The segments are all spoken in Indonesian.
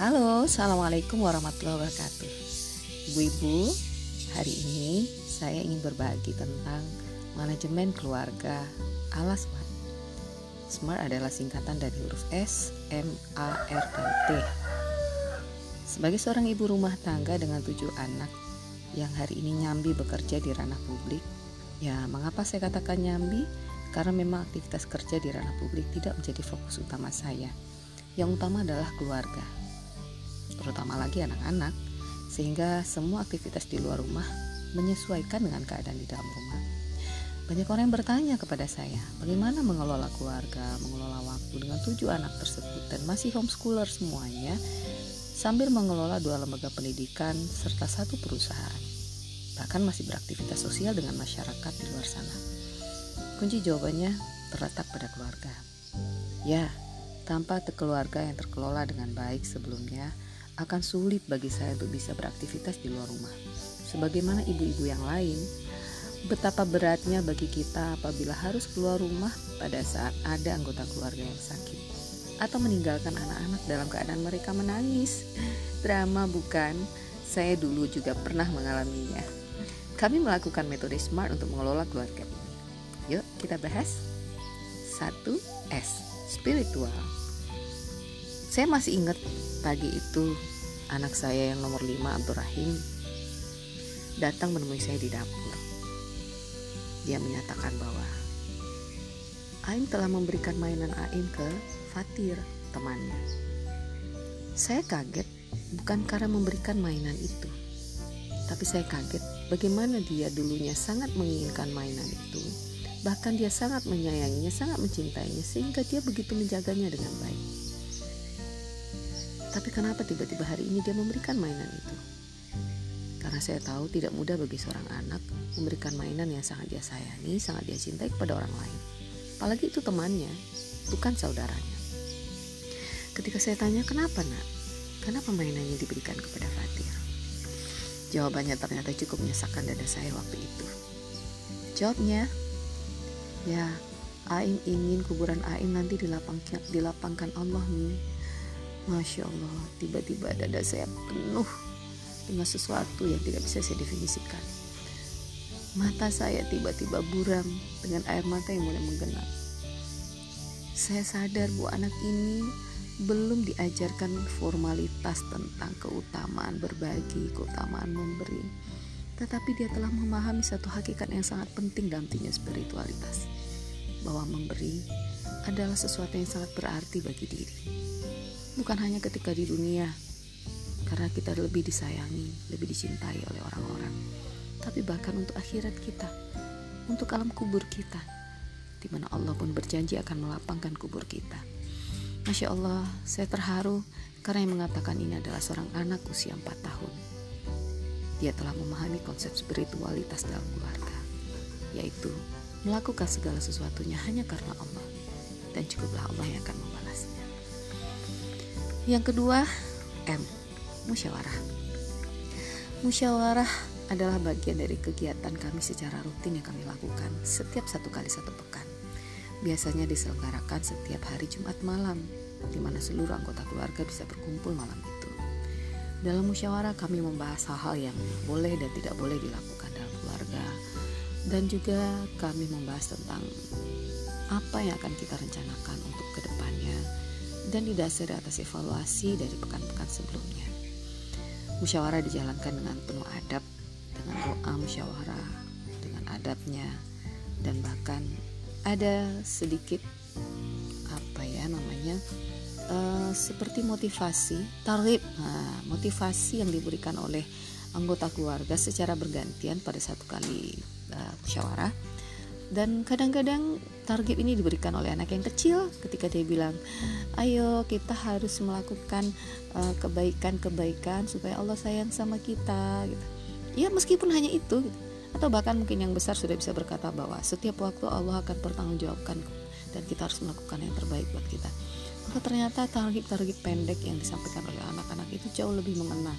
Halo, Assalamualaikum warahmatullahi wabarakatuh. Ibu-ibu, hari ini saya ingin berbagi tentang manajemen keluarga ala SMART SMART adalah singkatan dari huruf S, M, A, R, dan T. Sebagai seorang ibu rumah tangga dengan tujuh anak yang hari ini nyambi bekerja di ranah publik Ya, mengapa saya katakan nyambi? Karena memang aktivitas kerja di ranah publik tidak menjadi fokus utama saya. Yang utama adalah keluarga terutama lagi anak-anak, sehingga semua aktivitas di luar rumah menyesuaikan dengan keadaan di dalam rumah. Banyak orang yang bertanya kepada saya, bagaimana mengelola keluarga, mengelola waktu dengan tujuh anak tersebut dan masih homeschooler semuanya, sambil mengelola dua lembaga pendidikan serta satu perusahaan. Bahkan masih beraktivitas sosial dengan masyarakat di luar sana. Kunci jawabannya terletak pada keluarga. Ya, tanpa keluarga yang terkelola dengan baik sebelumnya, akan sulit bagi saya untuk bisa beraktivitas di luar rumah. Sebagaimana ibu-ibu yang lain, betapa beratnya bagi kita apabila harus keluar rumah pada saat ada anggota keluarga yang sakit atau meninggalkan anak-anak dalam keadaan mereka menangis. Drama bukan? Saya dulu juga pernah mengalaminya. Kami melakukan metode SMART untuk mengelola keluarga ini. Yuk kita bahas. Satu S, spiritual. Saya masih ingat pagi itu anak saya yang nomor 5 Abdurrahim datang menemui saya di dapur. Dia menyatakan bahwa Aim telah memberikan mainan Aim ke Fatir, temannya. Saya kaget bukan karena memberikan mainan itu, tapi saya kaget bagaimana dia dulunya sangat menginginkan mainan itu. Bahkan dia sangat menyayanginya, sangat mencintainya, sehingga dia begitu menjaganya dengan baik. Tapi kenapa tiba-tiba hari ini dia memberikan mainan itu? Karena saya tahu tidak mudah bagi seorang anak memberikan mainan yang sangat dia sayangi, sangat dia cintai kepada orang lain. Apalagi itu temannya, bukan saudaranya. Ketika saya tanya, kenapa nak? Kenapa mainannya diberikan kepada Fatir? Jawabannya ternyata cukup menyesakkan dada saya waktu itu. Jawabnya, ya, Ain ingin kuburan Ain nanti dilapangkan Allah nih Masya Allah, tiba-tiba dada saya penuh dengan sesuatu yang tidak bisa saya definisikan. Mata saya tiba-tiba buram dengan air mata yang mulai menggenang. Saya sadar bahwa anak ini belum diajarkan formalitas tentang keutamaan berbagi, keutamaan memberi. Tetapi dia telah memahami satu hakikat yang sangat penting dalam dunia spiritualitas. Bahwa memberi adalah sesuatu yang sangat berarti bagi diri bukan hanya ketika di dunia, karena kita lebih disayangi, lebih dicintai oleh orang-orang, tapi bahkan untuk akhirat kita, untuk alam kubur kita, di mana Allah pun berjanji akan melapangkan kubur kita. Masya Allah, saya terharu karena yang mengatakan ini adalah seorang anak usia 4 tahun. Dia telah memahami konsep spiritualitas dalam keluarga, yaitu melakukan segala sesuatunya hanya karena Allah, dan cukuplah Allah yang akan. Yang kedua, M. Musyawarah. Musyawarah adalah bagian dari kegiatan kami secara rutin yang kami lakukan setiap satu kali satu pekan. Biasanya diselenggarakan setiap hari Jumat malam, di mana seluruh anggota keluarga bisa berkumpul malam itu. Dalam musyawarah kami membahas hal-hal yang boleh dan tidak boleh dilakukan dalam keluarga, dan juga kami membahas tentang apa yang akan kita rencanakan untuk dan didasari atas evaluasi dari pekan-pekan sebelumnya. Musyawarah dijalankan dengan penuh adab, dengan doa musyawarah, dengan adabnya, dan bahkan ada sedikit apa ya namanya uh, seperti motivasi, tarif, nah, motivasi yang diberikan oleh anggota keluarga secara bergantian pada satu kali uh, musyawarah dan kadang-kadang target ini diberikan oleh anak yang kecil ketika dia bilang ayo kita harus melakukan uh, kebaikan-kebaikan supaya Allah sayang sama kita gitu. Ya meskipun hanya itu gitu. atau bahkan mungkin yang besar sudah bisa berkata bahwa setiap waktu Allah akan bertanggungjawabkan dan kita harus melakukan yang terbaik buat kita. Maka ternyata target-target pendek yang disampaikan oleh anak-anak itu jauh lebih mengena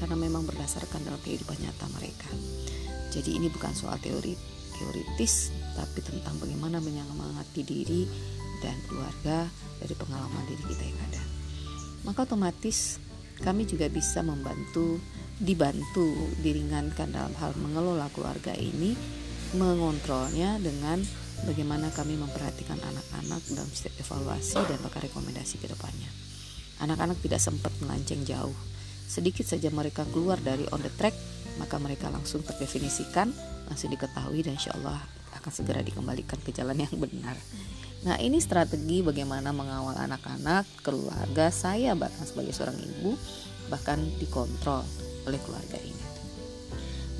karena memang berdasarkan dalam kehidupan nyata mereka. Jadi ini bukan soal teori teoritis tapi tentang bagaimana menyemangati diri dan keluarga dari pengalaman diri kita yang ada. Maka otomatis kami juga bisa membantu dibantu diringankan dalam hal mengelola keluarga ini mengontrolnya dengan bagaimana kami memperhatikan anak-anak dalam setiap evaluasi dan bahkan rekomendasi ke depannya. Anak-anak tidak sempat melanceng jauh. Sedikit saja mereka keluar dari on the track, maka mereka langsung terdefinisikan, langsung diketahui dan insya Allah akan segera dikembalikan ke jalan yang benar. Nah ini strategi bagaimana mengawal anak-anak, keluarga saya bahkan sebagai seorang ibu bahkan dikontrol oleh keluarga ini.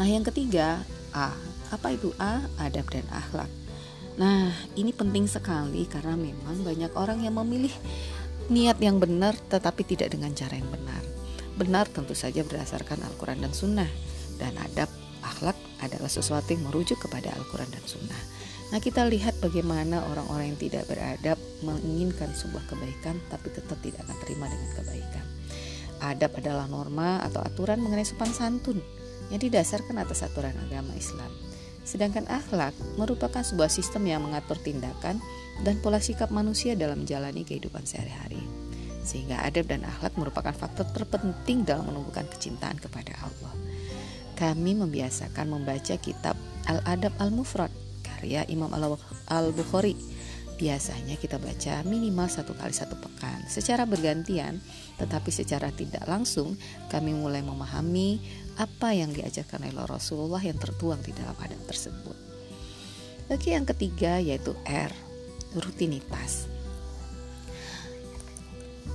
Nah yang ketiga A, apa itu A? Adab dan akhlak. Nah ini penting sekali karena memang banyak orang yang memilih niat yang benar tetapi tidak dengan cara yang benar. Benar tentu saja berdasarkan Al-Quran dan Sunnah dan adab akhlak adalah sesuatu yang merujuk kepada Al-Quran dan Sunnah. Nah kita lihat bagaimana orang-orang yang tidak beradab menginginkan sebuah kebaikan tapi tetap tidak akan terima dengan kebaikan. Adab adalah norma atau aturan mengenai sopan santun yang didasarkan atas aturan agama Islam. Sedangkan akhlak merupakan sebuah sistem yang mengatur tindakan dan pola sikap manusia dalam menjalani kehidupan sehari-hari. Sehingga adab dan akhlak merupakan faktor terpenting dalam menumbuhkan kecintaan kepada Allah. Kami membiasakan membaca kitab Al-Adab Al-Mufrad karya Imam Al-Bukhari. Biasanya kita baca minimal satu kali satu pekan secara bergantian, tetapi secara tidak langsung kami mulai memahami apa yang diajarkan oleh Rasulullah yang tertuang di dalam adab tersebut. Lagi yang ketiga yaitu R, rutinitas.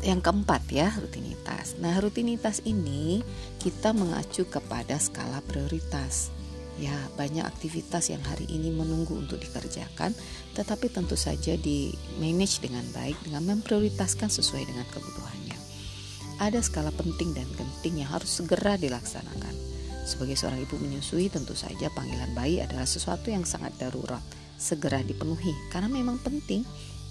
Yang keempat ya, rutinitas. Nah, rutinitas ini kita mengacu kepada skala prioritas. Ya, banyak aktivitas yang hari ini menunggu untuk dikerjakan, tetapi tentu saja di manage dengan baik dengan memprioritaskan sesuai dengan kebutuhannya. Ada skala penting dan genting yang harus segera dilaksanakan. Sebagai seorang ibu menyusui, tentu saja panggilan bayi adalah sesuatu yang sangat darurat, segera dipenuhi karena memang penting.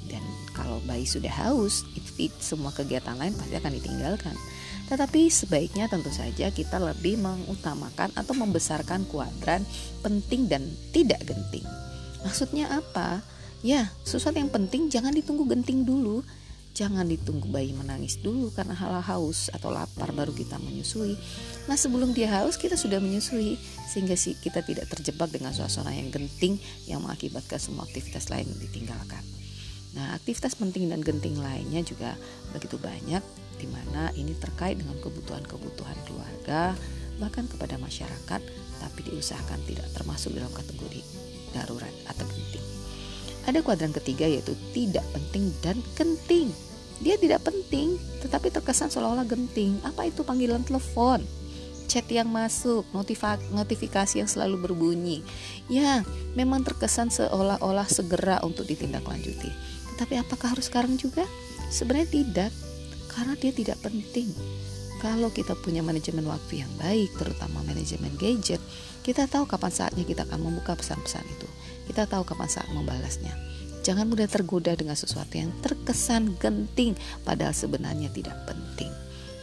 Dan kalau bayi sudah haus, itu semua kegiatan lain pasti akan ditinggalkan. Tetapi sebaiknya tentu saja kita lebih mengutamakan atau membesarkan kuadran penting dan tidak genting. Maksudnya apa? Ya, sesuatu yang penting jangan ditunggu genting dulu. Jangan ditunggu bayi menangis dulu karena hal haus atau lapar baru kita menyusui. Nah sebelum dia haus kita sudah menyusui sehingga kita tidak terjebak dengan suasana yang genting yang mengakibatkan semua aktivitas lain ditinggalkan. Nah aktivitas penting dan genting lainnya juga begitu banyak di mana ini terkait dengan kebutuhan-kebutuhan keluarga bahkan kepada masyarakat tapi diusahakan tidak termasuk dalam kategori darurat atau penting. Ada kuadran ketiga yaitu tidak penting dan genting. Dia tidak penting tetapi terkesan seolah-olah genting. Apa itu panggilan telepon? Chat yang masuk, notifikasi yang selalu berbunyi. Ya, memang terkesan seolah-olah segera untuk ditindaklanjuti. Tetapi apakah harus sekarang juga? Sebenarnya tidak karena dia tidak penting. Kalau kita punya manajemen waktu yang baik, terutama manajemen gadget, kita tahu kapan saatnya kita akan membuka pesan-pesan itu. Kita tahu kapan saat membalasnya. Jangan mudah tergoda dengan sesuatu yang terkesan genting, padahal sebenarnya tidak penting.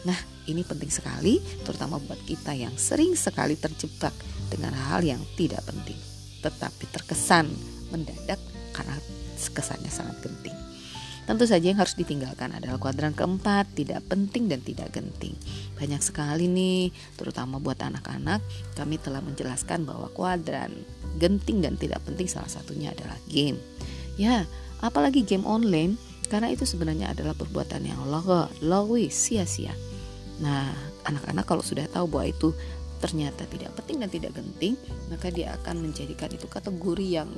Nah, ini penting sekali, terutama buat kita yang sering sekali terjebak dengan hal yang tidak penting, tetapi terkesan mendadak karena kesannya sangat genting. Tentu saja yang harus ditinggalkan adalah kuadran keempat, tidak penting dan tidak genting. Banyak sekali nih, terutama buat anak-anak, kami telah menjelaskan bahwa kuadran genting dan tidak penting salah satunya adalah game. Ya, apalagi game online, karena itu sebenarnya adalah perbuatan yang logo, lowi, sia-sia. Nah, anak-anak kalau sudah tahu bahwa itu ternyata tidak penting dan tidak genting, maka dia akan menjadikan itu kategori yang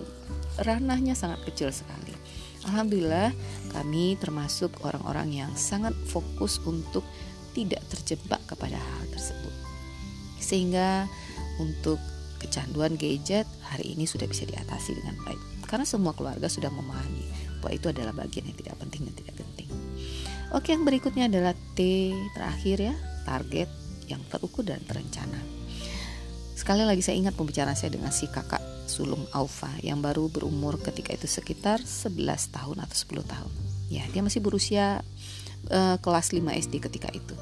ranahnya sangat kecil sekali. Alhamdulillah kami termasuk orang-orang yang sangat fokus untuk tidak terjebak kepada hal tersebut. Sehingga untuk kecanduan gadget hari ini sudah bisa diatasi dengan baik. Karena semua keluarga sudah memahami bahwa itu adalah bagian yang tidak penting dan tidak penting. Oke, yang berikutnya adalah T terakhir ya, target yang terukur dan terencana. Sekali lagi saya ingat pembicaraan saya dengan si kakak sulung Aufa yang baru berumur ketika itu sekitar 11 tahun atau 10 tahun. Ya, dia masih berusia uh, kelas 5 SD ketika itu.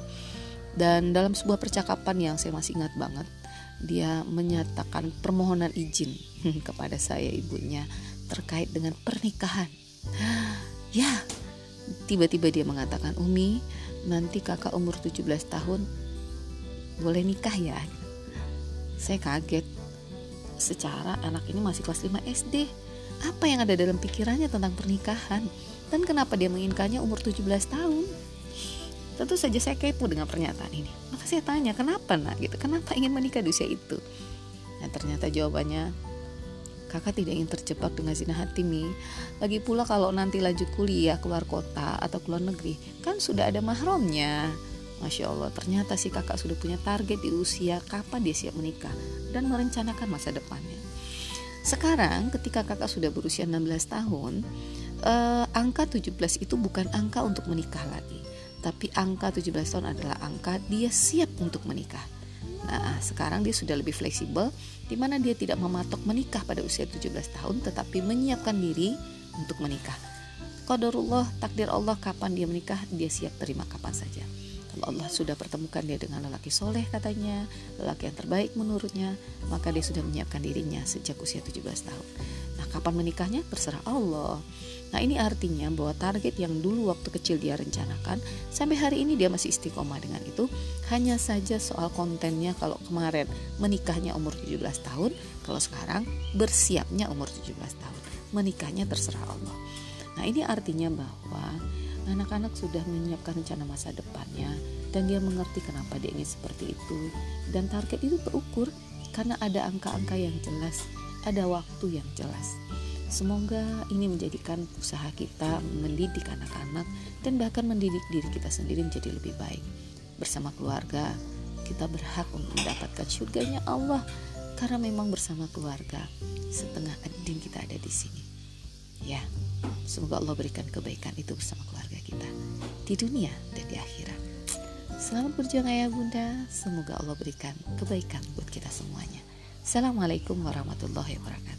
Dan dalam sebuah percakapan yang saya masih ingat banget, dia menyatakan permohonan izin kepada saya ibunya terkait dengan pernikahan. Ya, tiba-tiba dia mengatakan Umi nanti kakak umur 17 tahun boleh nikah ya saya kaget secara anak ini masih kelas 5 SD apa yang ada dalam pikirannya tentang pernikahan? Dan kenapa dia menginginkannya umur 17 tahun? Tentu saja saya kepo dengan pernyataan ini. Maka saya tanya kenapa nak? Gitu kenapa ingin menikah di usia itu? Nah ternyata jawabannya kakak tidak ingin terjebak dengan zina hatimi lagi pula kalau nanti lanjut kuliah keluar kota atau keluar negeri kan sudah ada mahramnya Masya Allah, ternyata si kakak sudah punya target di usia kapan dia siap menikah dan merencanakan masa depannya. Sekarang ketika kakak sudah berusia 16 tahun, eh, angka 17 itu bukan angka untuk menikah lagi. Tapi angka 17 tahun adalah angka dia siap untuk menikah. Nah, sekarang dia sudah lebih fleksibel di mana dia tidak mematok menikah pada usia 17 tahun tetapi menyiapkan diri untuk menikah. Qadarullah, takdir Allah kapan dia menikah, dia siap terima kapan saja. Allah sudah pertemukan dia dengan lelaki soleh katanya, lelaki yang terbaik menurutnya, maka dia sudah menyiapkan dirinya sejak usia 17 tahun. Nah, kapan menikahnya terserah Allah. Nah, ini artinya bahwa target yang dulu waktu kecil dia rencanakan, sampai hari ini dia masih istiqomah dengan itu. Hanya saja soal kontennya kalau kemarin menikahnya umur 17 tahun, kalau sekarang bersiapnya umur 17 tahun. Menikahnya terserah Allah. Nah, ini artinya bahwa anak-anak sudah menyiapkan rencana masa depannya dan dia mengerti kenapa dia ingin seperti itu. Dan target itu terukur karena ada angka-angka yang jelas ada waktu yang jelas. Semoga ini menjadikan usaha kita mendidik anak-anak dan bahkan mendidik diri kita sendiri menjadi lebih baik. Bersama keluarga kita berhak untuk mendapatkan surganya Allah karena memang bersama keluarga setengah adin kita ada di sini. Ya Semoga Allah berikan kebaikan itu bersama keluarga kita di dunia dan di akhirat. Selamat berjuang ayah bunda. Semoga Allah berikan kebaikan buat kita semuanya. Assalamualaikum warahmatullahi wabarakatuh.